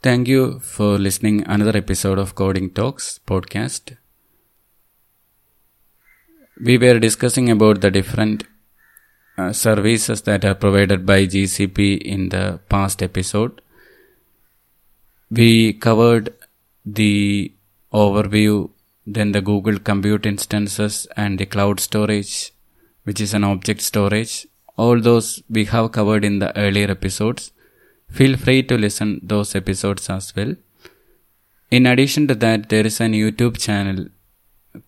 Thank you for listening another episode of Coding Talks podcast. We were discussing about the different uh, services that are provided by GCP in the past episode. We covered the overview, then the Google Compute instances and the cloud storage, which is an object storage. All those we have covered in the earlier episodes. Feel free to listen those episodes as well. In addition to that, there is a YouTube channel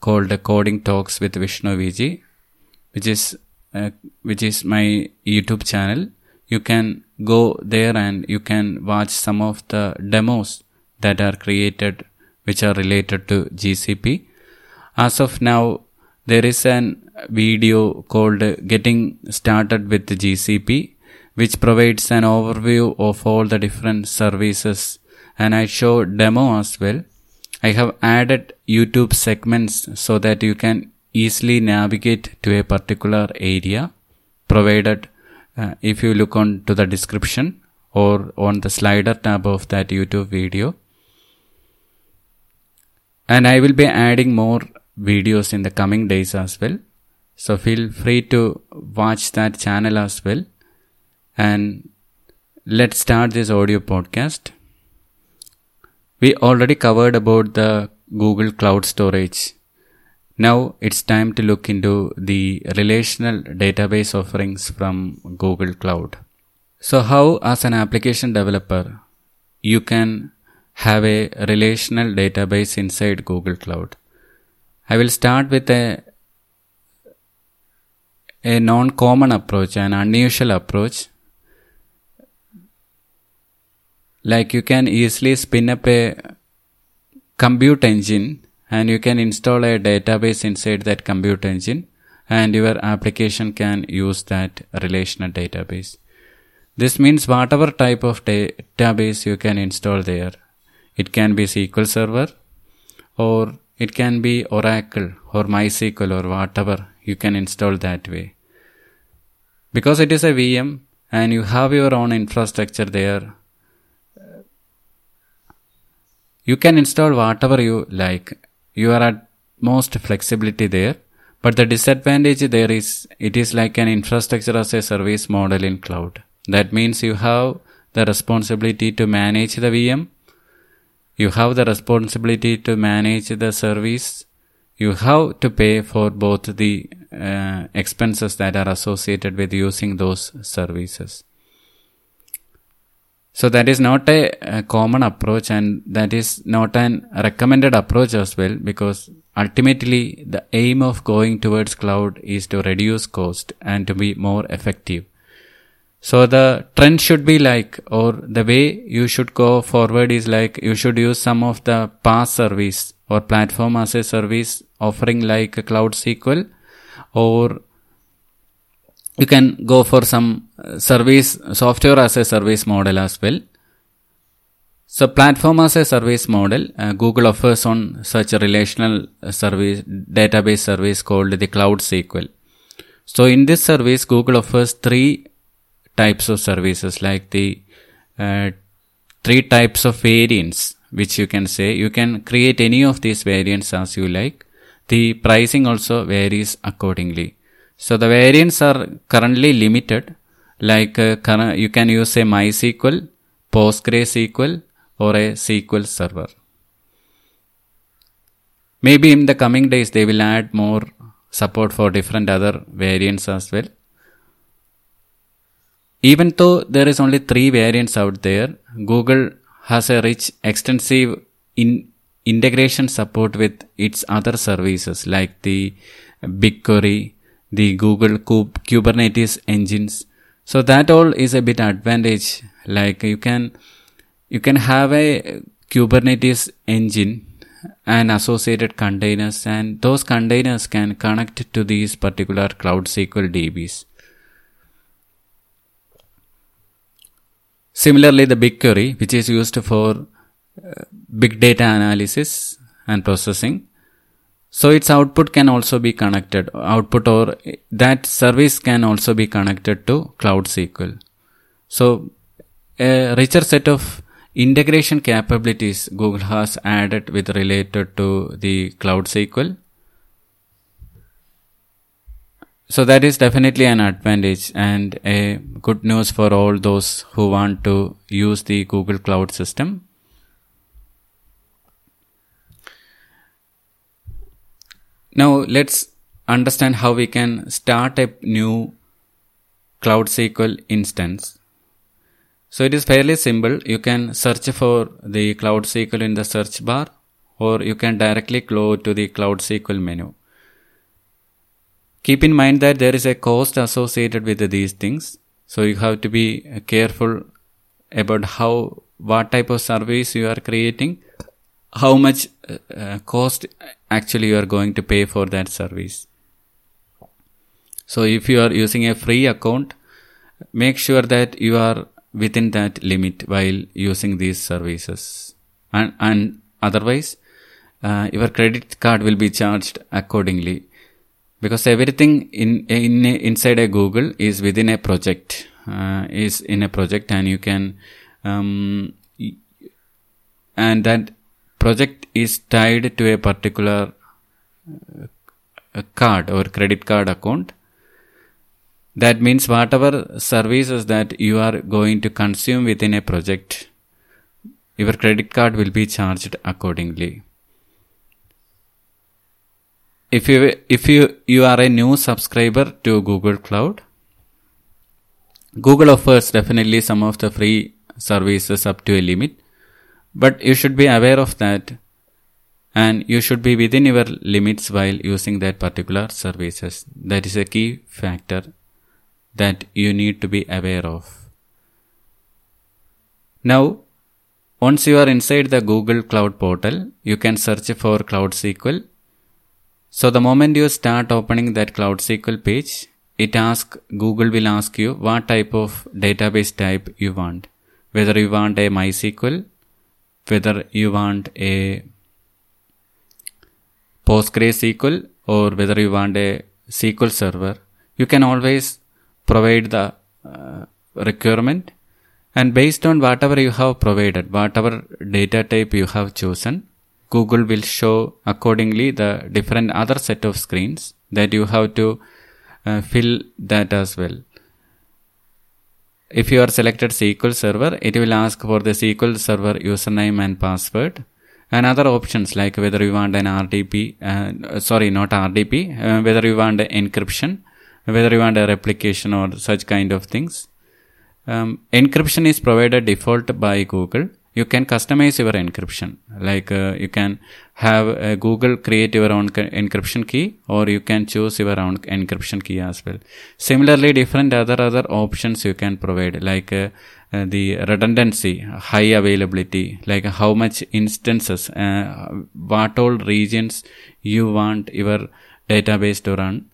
called Coding Talks with Vishnu VG, which is uh, which is my YouTube channel. You can go there and you can watch some of the demos that are created which are related to GCP. As of now, there is an video called Getting Started with GCP, which provides an overview of all the different services and I show demo as well. I have added YouTube segments so that you can easily navigate to a particular area provided uh, if you look on to the description or on the slider tab of that YouTube video. And I will be adding more videos in the coming days as well. So feel free to watch that channel as well. And let's start this audio podcast. We already covered about the Google Cloud Storage. Now it's time to look into the relational database offerings from Google Cloud. So how as an application developer you can have a relational database inside Google Cloud. I will start with a a non-common approach, an unusual approach. Like you can easily spin up a compute engine and you can install a database inside that compute engine and your application can use that relational database. This means whatever type of database you can install there. It can be SQL Server or it can be Oracle or MySQL or whatever you can install that way. Because it is a VM and you have your own infrastructure there, you can install whatever you like. You are at most flexibility there. But the disadvantage there is it is like an infrastructure as a service model in cloud. That means you have the responsibility to manage the VM. You have the responsibility to manage the service. You have to pay for both the uh, expenses that are associated with using those services. So that is not a, a, common approach and that is not an recommended approach as well because ultimately the aim of going towards cloud is to reduce cost and to be more effective. So the trend should be like or the way you should go forward is like you should use some of the PaaS service or platform as a service offering like Cloud SQL or you can go for some service software as a service model as well. So platform as a service model, uh, Google offers on such a relational service database service called the Cloud SQL. So in this service, Google offers three types of services like the uh, three types of variants, which you can say you can create any of these variants as you like. The pricing also varies accordingly. So the variants are currently limited. Like uh, you can use a MySQL, PostgreSQL, or a SQL Server. Maybe in the coming days they will add more support for different other variants as well. Even though there is only three variants out there, Google has a rich, extensive in integration support with its other services like the BigQuery, the Google Kubernetes engines. So that all is a bit advantage. Like you can, you can have a Kubernetes engine and associated containers and those containers can connect to these particular Cloud SQL DBs. Similarly, the BigQuery, which is used for uh, big data analysis and processing, so its output can also be connected, output or that service can also be connected to Cloud SQL. So a richer set of integration capabilities Google has added with related to the Cloud SQL. So that is definitely an advantage and a good news for all those who want to use the Google Cloud system. Now let's understand how we can start a new Cloud SQL instance. So it is fairly simple. You can search for the Cloud SQL in the search bar or you can directly go to the Cloud SQL menu. Keep in mind that there is a cost associated with these things. So you have to be careful about how, what type of service you are creating, how much uh, cost actually you are going to pay for that service. So if you are using a free account, make sure that you are within that limit while using these services. And, and otherwise, uh, your credit card will be charged accordingly because everything in, in inside a Google is within a project, uh, is in a project and you can, um, and that project is tied to a particular uh, card or credit card account that means whatever services that you are going to consume within a project, your credit card will be charged accordingly. If you, if you, you are a new subscriber to Google Cloud, Google offers definitely some of the free services up to a limit, but you should be aware of that and you should be within your limits while using that particular services. That is a key factor that you need to be aware of. Now, once you are inside the Google Cloud portal, you can search for Cloud SQL. So the moment you start opening that Cloud SQL page, it asks, Google will ask you what type of database type you want. Whether you want a MySQL, whether you want a PostgreSQL or whether you want a SQL server. You can always provide the uh, requirement and based on whatever you have provided, whatever data type you have chosen, Google will show accordingly the different other set of screens that you have to uh, fill that as well. If you are selected SQL Server, it will ask for the SQL Server username and password and other options like whether you want an RDP, uh, sorry, not RDP, uh, whether you want encryption whether you want a replication or such kind of things. Um, encryption is provided default by Google. You can customize your encryption. Like uh, you can have uh, Google create your own encryption key, or you can choose your own encryption key as well. Similarly, different other other options you can provide, like uh, the redundancy, high availability, like how much instances, uh, what all regions you want your database to run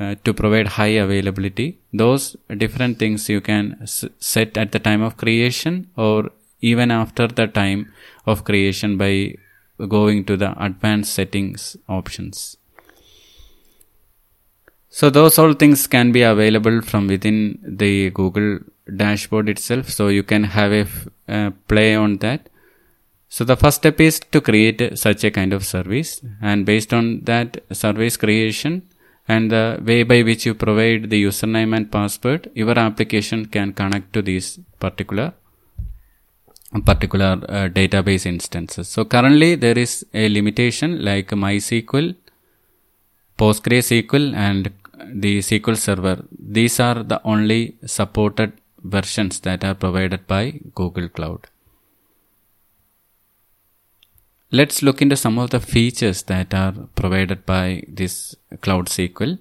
uh, to provide high availability. Those different things you can s- set at the time of creation or even after the time of creation by going to the advanced settings options. So those all things can be available from within the Google dashboard itself. So you can have a uh, play on that. So the first step is to create such a kind of service and based on that service creation, and the way by which you provide the username and password, your application can connect to these particular particular uh, database instances. So currently there is a limitation like MySQL, PostgreSQL and the SQL Server. These are the only supported versions that are provided by Google Cloud. Let's look into some of the features that are provided by this Cloud SQL.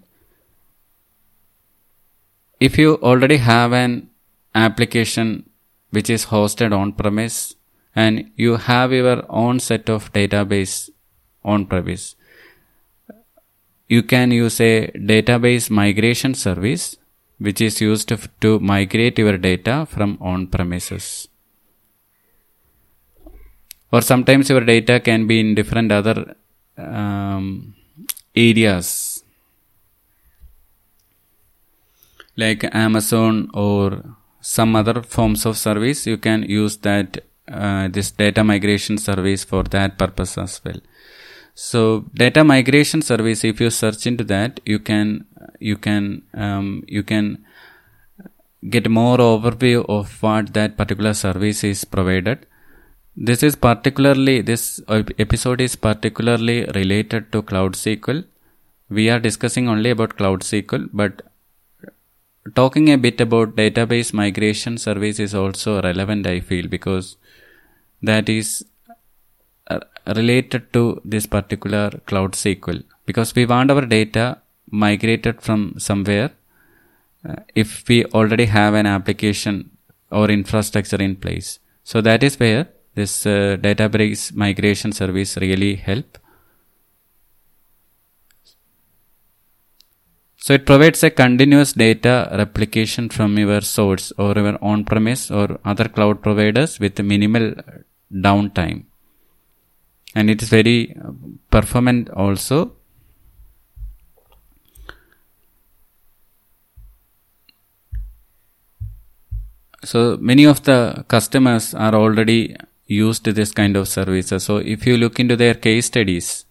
If you already have an application which is hosted on premise and you have your own set of database on premise, you can use a database migration service which is used to migrate your data from on premises or sometimes your data can be in different other um, areas like amazon or some other forms of service you can use that uh, this data migration service for that purpose as well. So data migration service, if you search into that, you can you can um, you can get more overview of what that particular service is provided. This is particularly this episode is particularly related to Cloud SQL. We are discussing only about Cloud SQL, but talking a bit about database migration service is also relevant, I feel, because that is uh, related to this particular Cloud SQL. Because we want our data migrated from somewhere uh, if we already have an application or infrastructure in place. So that is where this uh, database migration service really help. So it provides a continuous data replication from your source or your on-premise or other cloud providers with minimal downtime. And it is very uh, performant also. So many of the customers are already used to this kind of services. So if you look into their case studies,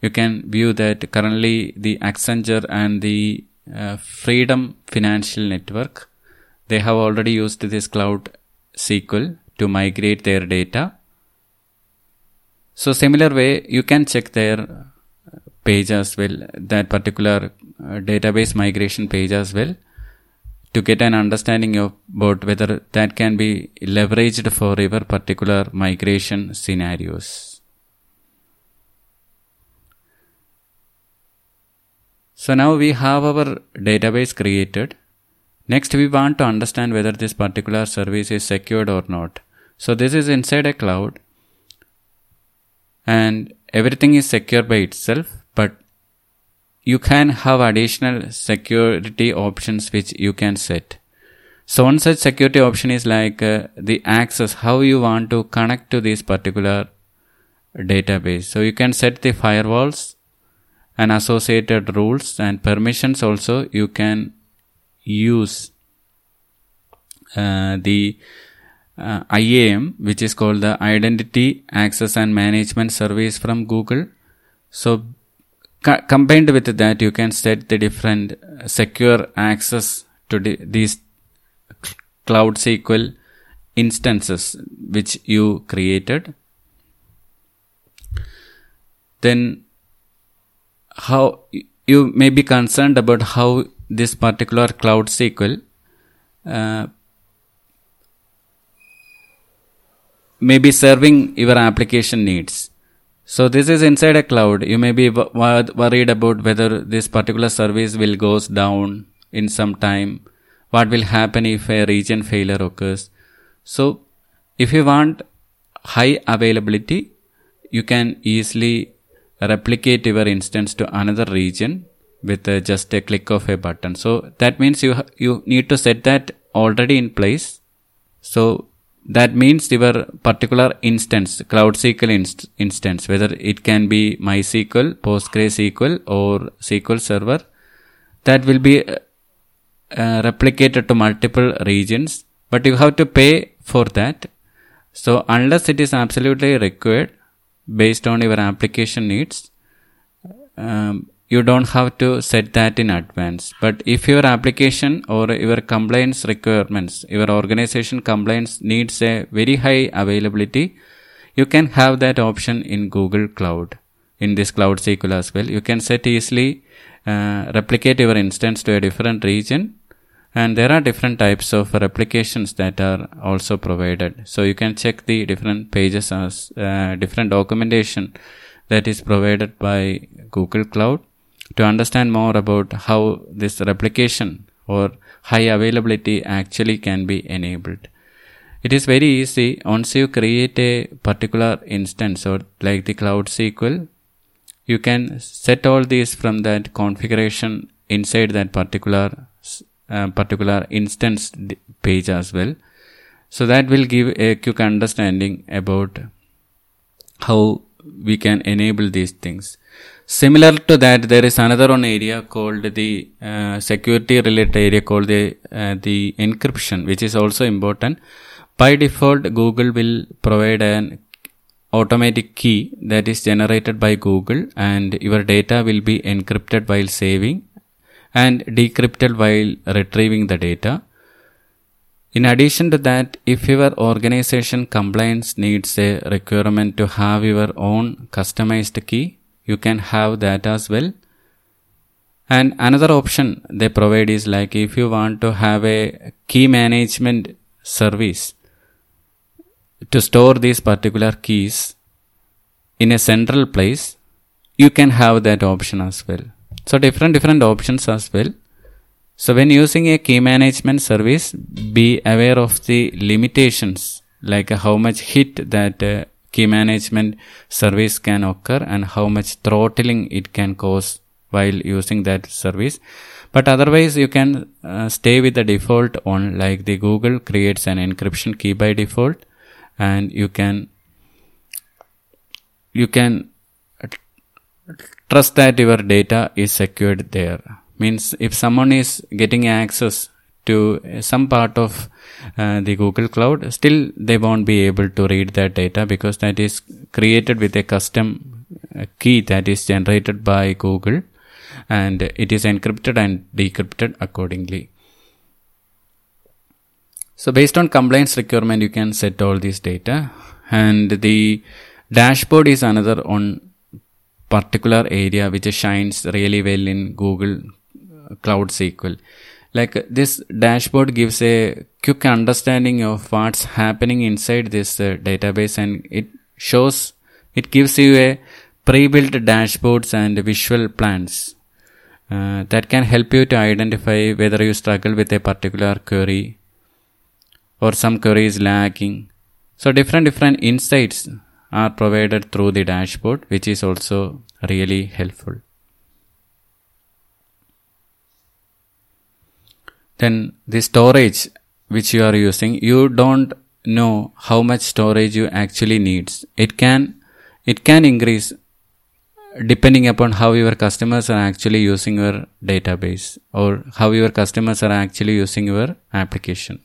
you can view that currently the Accenture and the uh, Freedom Financial Network, they have already used this cloud SQL to migrate their data. So similar way, you can check their page as well, that particular uh, database migration page as well, to get an understanding about whether that can be leveraged for your particular migration scenarios. So now we have our database created. Next we want to understand whether this particular service is secured or not. So this is inside a cloud and everything is secure by itself but you can have additional security options which you can set. So one such security option is like uh, the access, how you want to connect to this particular database. So you can set the firewalls and associated rules and permissions also you can use uh, the uh, IAM which is called the Identity Access and Management Service from Google. So co- combined with that you can set the different secure access to the, these Cloud SQL instances which you created. Then how you may be concerned about how this particular cloud SQL uh, may be serving your application needs. So this is inside a cloud. You may be worried about whether this particular service will goes down in some time. What will happen if a region failure occurs? So if you want high availability, you can easily replicate your instance to another region with uh, just a click of a button. So that means you you need to set that already in place. So that means your particular instance, Cloud SQL inst- instance, whether it can be MySQL, PostgreSQL, or SQL Server, that will be uh, uh, replicated to multiple regions, but you have to pay for that. So unless it is absolutely required, based on your application needs. Um, you don't have to set that in advance. But if your application or your compliance requirements, your organization compliance needs a very high availability, you can have that option in Google Cloud, in this Cloud SQL as well. You can set easily uh, replicate your instance to a different region and there are different types of replications that are also provided so you can check the different pages as uh, different documentation that is provided by google cloud to understand more about how this replication or high availability actually can be enabled it is very easy once you create a particular instance or like the cloud sql you can set all these from that configuration inside that particular uh, particular instance page as well. So that will give a quick understanding about how we can enable these things. Similar to that, there is another one area called the uh, security related area called the uh, the encryption, which is also important. By default, Google will provide an automatic key that is generated by Google and your data will be encrypted while saving and decrypted while retrieving the data. In addition to that, if your organization compliance needs a requirement to have your own customized key, you can have that as well. And another option they provide is like if you want to have a key management service to store these particular keys in a central place, you can have that option as well. So different different options as well. So when using a key management service, be aware of the limitations like how much hit that uh, key management service can occur and how much throttling it can cause while using that service. But otherwise you can uh, stay with the default on like the Google creates an encryption key by default and you can you can trust that your data is secured there means if someone is getting access to some part of uh, the google cloud still they won't be able to read that data because that is created with a custom uh, key that is generated by google and it is encrypted and decrypted accordingly so based on compliance requirement, you can set all this data and the dashboard is another on particular area which shines really well in Google Cloud SQL. Like this dashboard gives a quick understanding of what's happening inside this uh, database and it shows, it gives you a pre-built dashboards and visual plans uh, that can help you to identify whether you struggle with a particular query or some query is lacking. So different different insights are provided through the dashboard which is also really helpful. Then the storage which you are using, you don't know how much storage you actually needs. It can it can increase depending upon how your customers are actually using your database or how your customers are actually using your application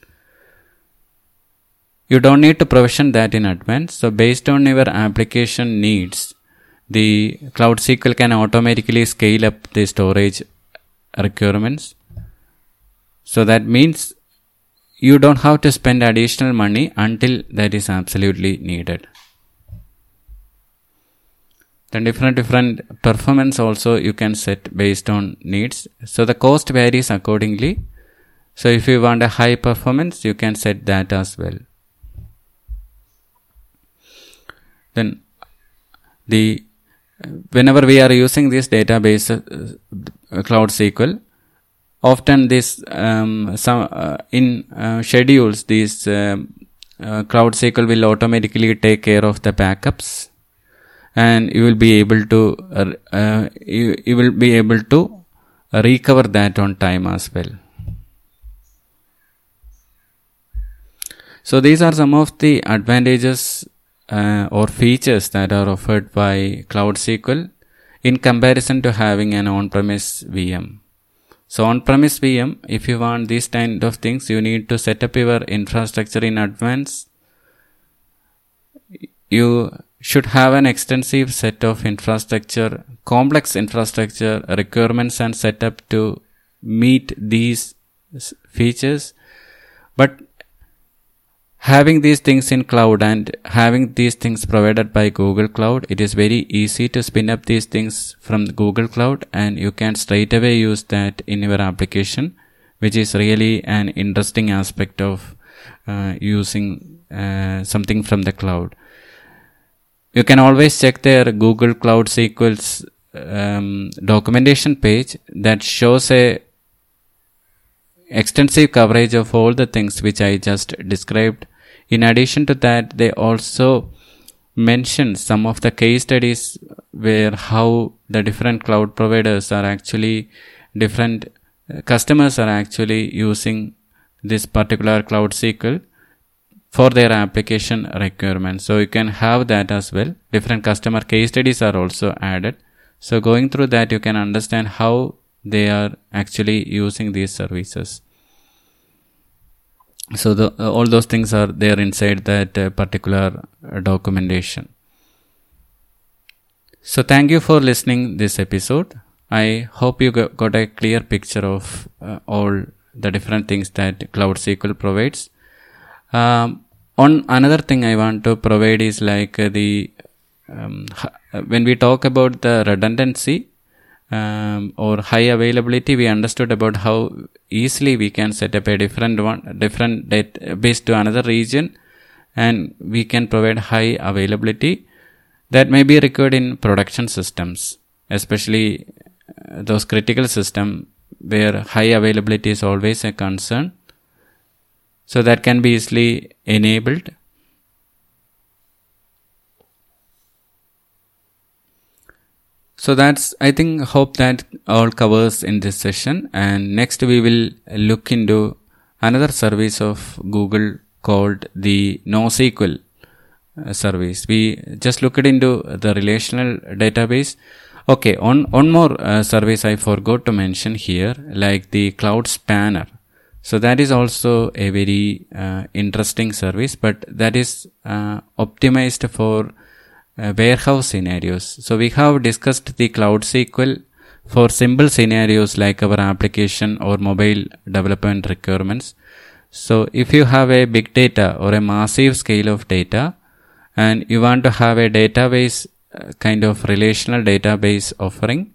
you don't need to provision that in advance. So based on your application needs, the Cloud SQL can automatically scale up the storage requirements. So that means you don't have to spend additional money until that is absolutely needed. Then different different performance also you can set based on needs. So the cost varies accordingly. So if you want a high performance, you can set that as well. then the whenever we are using this database uh, cloud sql often this um, some uh, in uh, schedules this um, uh, cloud sql will automatically take care of the backups and you will be able to uh, uh, you, you will be able to recover that on time as well so these are some of the advantages uh, or features that are offered by Cloud SQL in comparison to having an on-premise VM. So on-premise VM, if you want these kind of things, you need to set up your infrastructure in advance. You should have an extensive set of infrastructure, complex infrastructure requirements and setup to meet these features. But having these things in cloud and having these things provided by google cloud it is very easy to spin up these things from google cloud and you can straight away use that in your application which is really an interesting aspect of uh, using uh, something from the cloud. You can always check their google cloud sql's um, documentation page that shows a extensive coverage of all the things which I just described. In addition to that, they also mention some of the case studies where how the different cloud providers are actually different uh, customers are actually using this particular cloud SQL for their application requirements. So you can have that as well. Different customer case studies are also added. So going through that, you can understand how they are actually using these services. so the, uh, all those things are there inside that uh, particular uh, documentation. So thank you for listening this episode. I hope you got a clear picture of uh, all the different things that cloud sql provides. Um, on another thing i want to provide is like uh, the um, when we talk about the redundancy um, or high availability, we understood about how easily we can set up a different one, different database to another region, and we can provide high availability that may be required in production systems, especially uh, those critical system where high availability is always a concern. So that can be easily enabled So that's, I think, hope that all covers in this session. And next we will look into another service of Google called the NoSQL uh, service. We just looked into the relational database. Okay, on one more uh, service I forgot to mention here, like the Cloud Spanner. So that is also a very uh, interesting service, but that is uh, optimized for uh, warehouse scenarios. So we have discussed the Cloud SQL for simple scenarios like our application or mobile development requirements. So if you have a big data or a massive scale of data and you want to have a database uh, kind of relational database offering,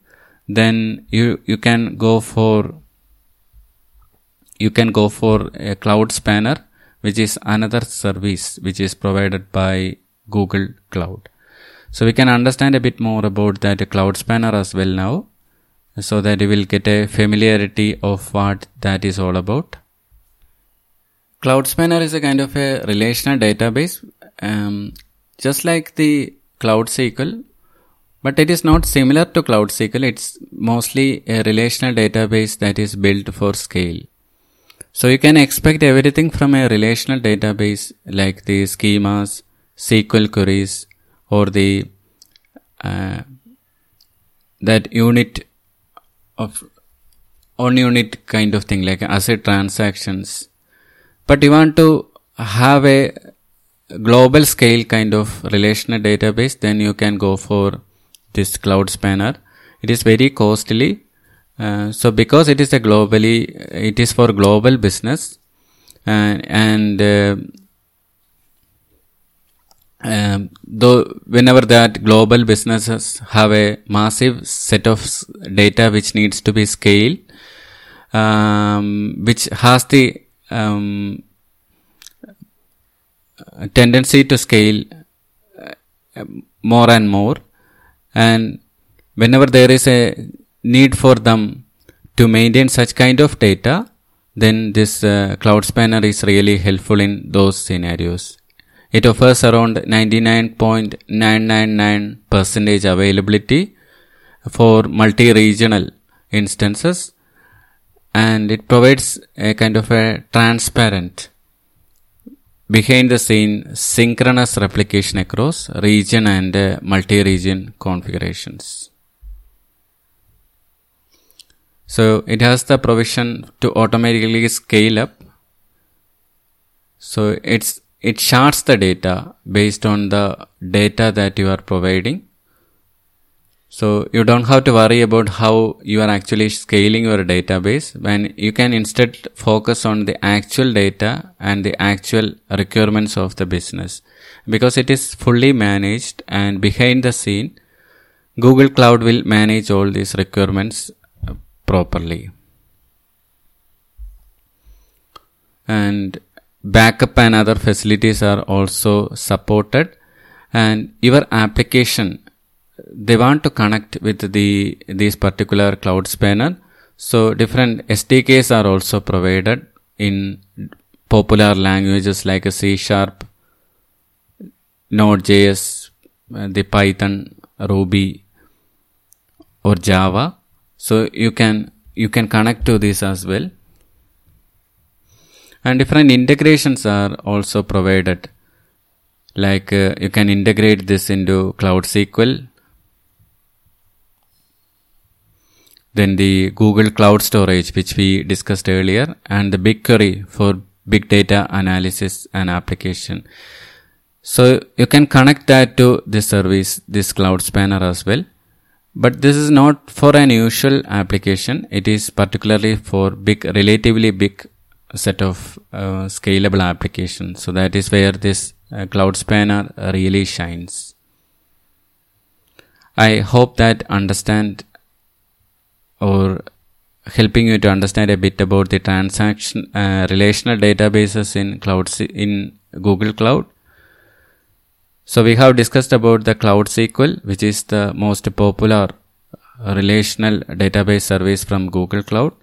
then you, you can go for you can go for a cloud spanner which is another service which is provided by Google Cloud. So we can understand a bit more about that cloud spanner as well now so that you will get a familiarity of what that is all about. Cloud Spanner is a kind of a relational database, um, just like the Cloud SQL, but it is not similar to Cloud SQL. It's mostly a relational database that is built for scale. So you can expect everything from a relational database like the schemas, SQL queries, or the uh, that unit of on unit kind of thing like ACID transactions. But you want to have a global scale kind of relational database then you can go for this cloud spanner. It is very costly uh, so because it is a globally it is for global business uh, and uh, um, though whenever that global businesses have a massive set of data which needs to be scaled um, which has the um, tendency to scale uh, more and more. And whenever there is a need for them to maintain such kind of data then this uh, cloud spanner is really helpful in those scenarios it offers around 99.999 percentage availability for multi-regional instances and it provides a kind of a transparent behind the scene synchronous replication across region and uh, multi-region configurations. So it has the provision to automatically scale up. So it's it shards the data based on the data that you are providing. So you don't have to worry about how you are actually scaling your database when you can instead focus on the actual data and the actual requirements of the business because it is fully managed and behind the scene Google Cloud will manage all these requirements uh, properly. And backup and other facilities are also supported. And your application they want to connect with the this particular cloud spanner. So different sdks are also provided in popular languages like c sharp node.js the python ruby or java. So you can you can connect to this as well and different integrations are also provided like uh, you can integrate this into cloud sql then the google cloud storage which we discussed earlier and the bigquery for big data analysis and application. So you can connect that to this service, this cloud spanner as well. But this is not for an usual application. It is particularly for big, relatively big set of uh, scalable applications. So that is where this uh, cloud spanner really shines. I hope that understand or helping you to understand a bit about the transaction uh, relational databases in cloud in Google Cloud. So we have discussed about the Cloud SQL, which is the most popular relational database service from Google Cloud.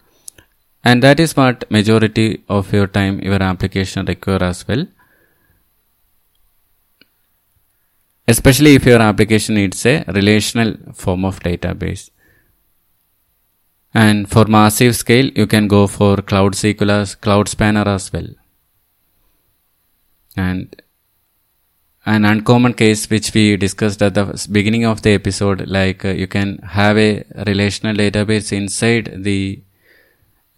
And that is what majority of your time your application require as well. Especially if your application needs a relational form of database. And for massive scale, you can go for Cloud SQL as Cloud Spanner as well. And an uncommon case which we discussed at the beginning of the episode, like uh, you can have a relational database inside the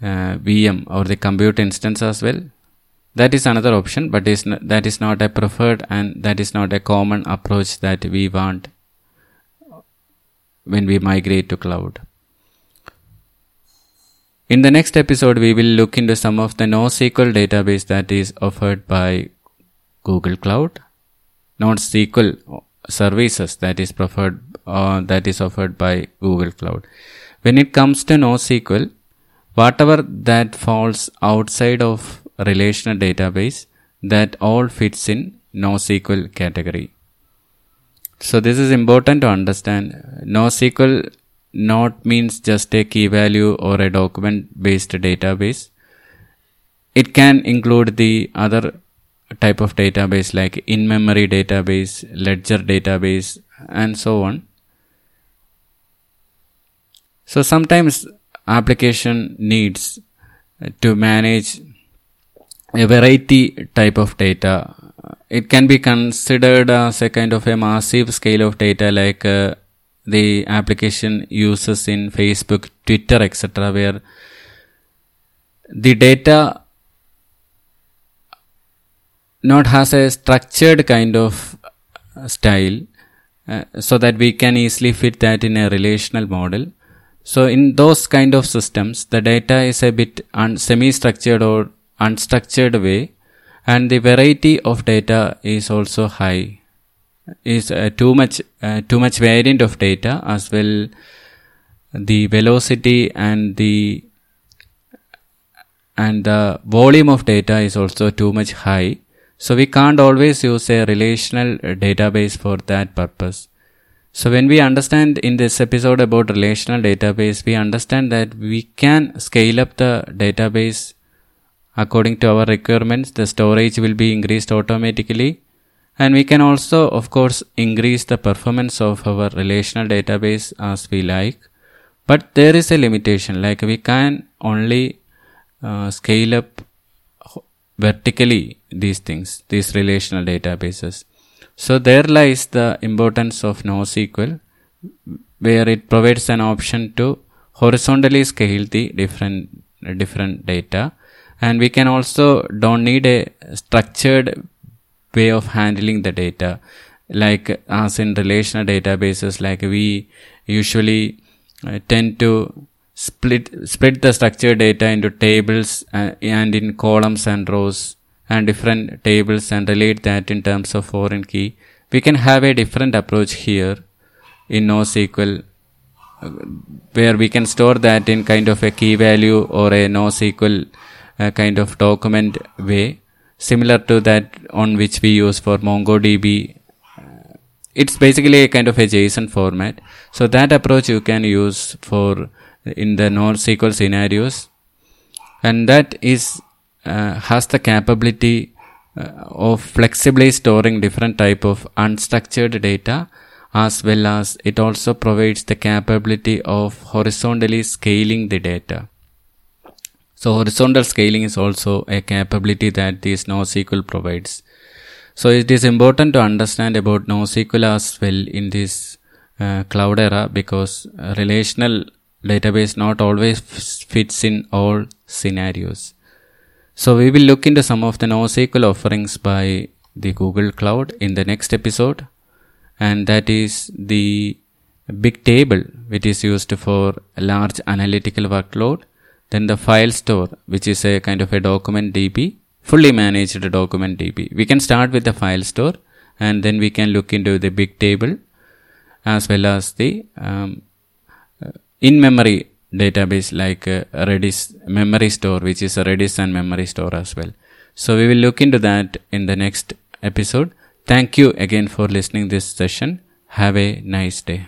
uh, VM or the compute instance as well. That is another option, but is not, that is not a preferred and that is not a common approach that we want when we migrate to cloud. In the next episode, we will look into some of the NoSQL database that is offered by Google Cloud, NoSQL services that is preferred uh, that is offered by Google Cloud. When it comes to NoSQL, whatever that falls outside of relational database, that all fits in NoSQL category. So this is important to understand. NoSQL not means just a key value or a document based database. It can include the other type of database like in memory database, ledger database, and so on. So sometimes application needs to manage a variety type of data. It can be considered as a kind of a massive scale of data like uh, the application uses in Facebook, Twitter, etc., where the data not has a structured kind of style uh, so that we can easily fit that in a relational model. So in those kind of systems, the data is a bit un- semi-structured or unstructured way and the variety of data is also high. Is uh, too much uh, too much variant of data as well the velocity and the and the volume of data is also too much high. So we can't always use a relational database for that purpose so when we understand in this episode about relational database we understand that we can scale up the database according to our requirements. The storage will be increased automatically. And we can also of course increase the performance of our relational database as we like. But there is a limitation like we can only uh, scale up vertically these things these relational databases so there lies the importance of NoSQL where it provides an option to horizontally scale the different different data. And we can also don't need a structured way of handling the data. Like as in relational databases like we usually uh, tend to split split the structured data into tables uh, and in columns and rows and different tables and relate that in terms of foreign key we can have a different approach here in NoSQL uh, where we can store that in kind of a key value or a NoSQL uh, kind of document way similar to that on which we use for MongoDB. It's basically a kind of a JSON format. So that approach you can use for in the NoSQL scenarios, and that is uh, has the capability uh, of flexibly storing different type of unstructured data as well as it also provides the capability of horizontally scaling the data. So horizontal scaling is also a capability that this NoSQL provides. So it is important to understand about NoSQL as well in this uh, cloud era because relational database not always fits in all scenarios. So we will look into some of the NoSQL offerings by the Google Cloud in the next episode, and that is the Bigtable which is used for large analytical workload, then the Firestore which is a kind of a document DB, fully managed document DB. We can start with the Firestore and then we can look into the Bigtable as well as the um, in memory database like uh, Redis Memorystore, which is a Redis and memory store as well. So we will look into that in the next episode. Thank you again for listening this session. Have a nice day.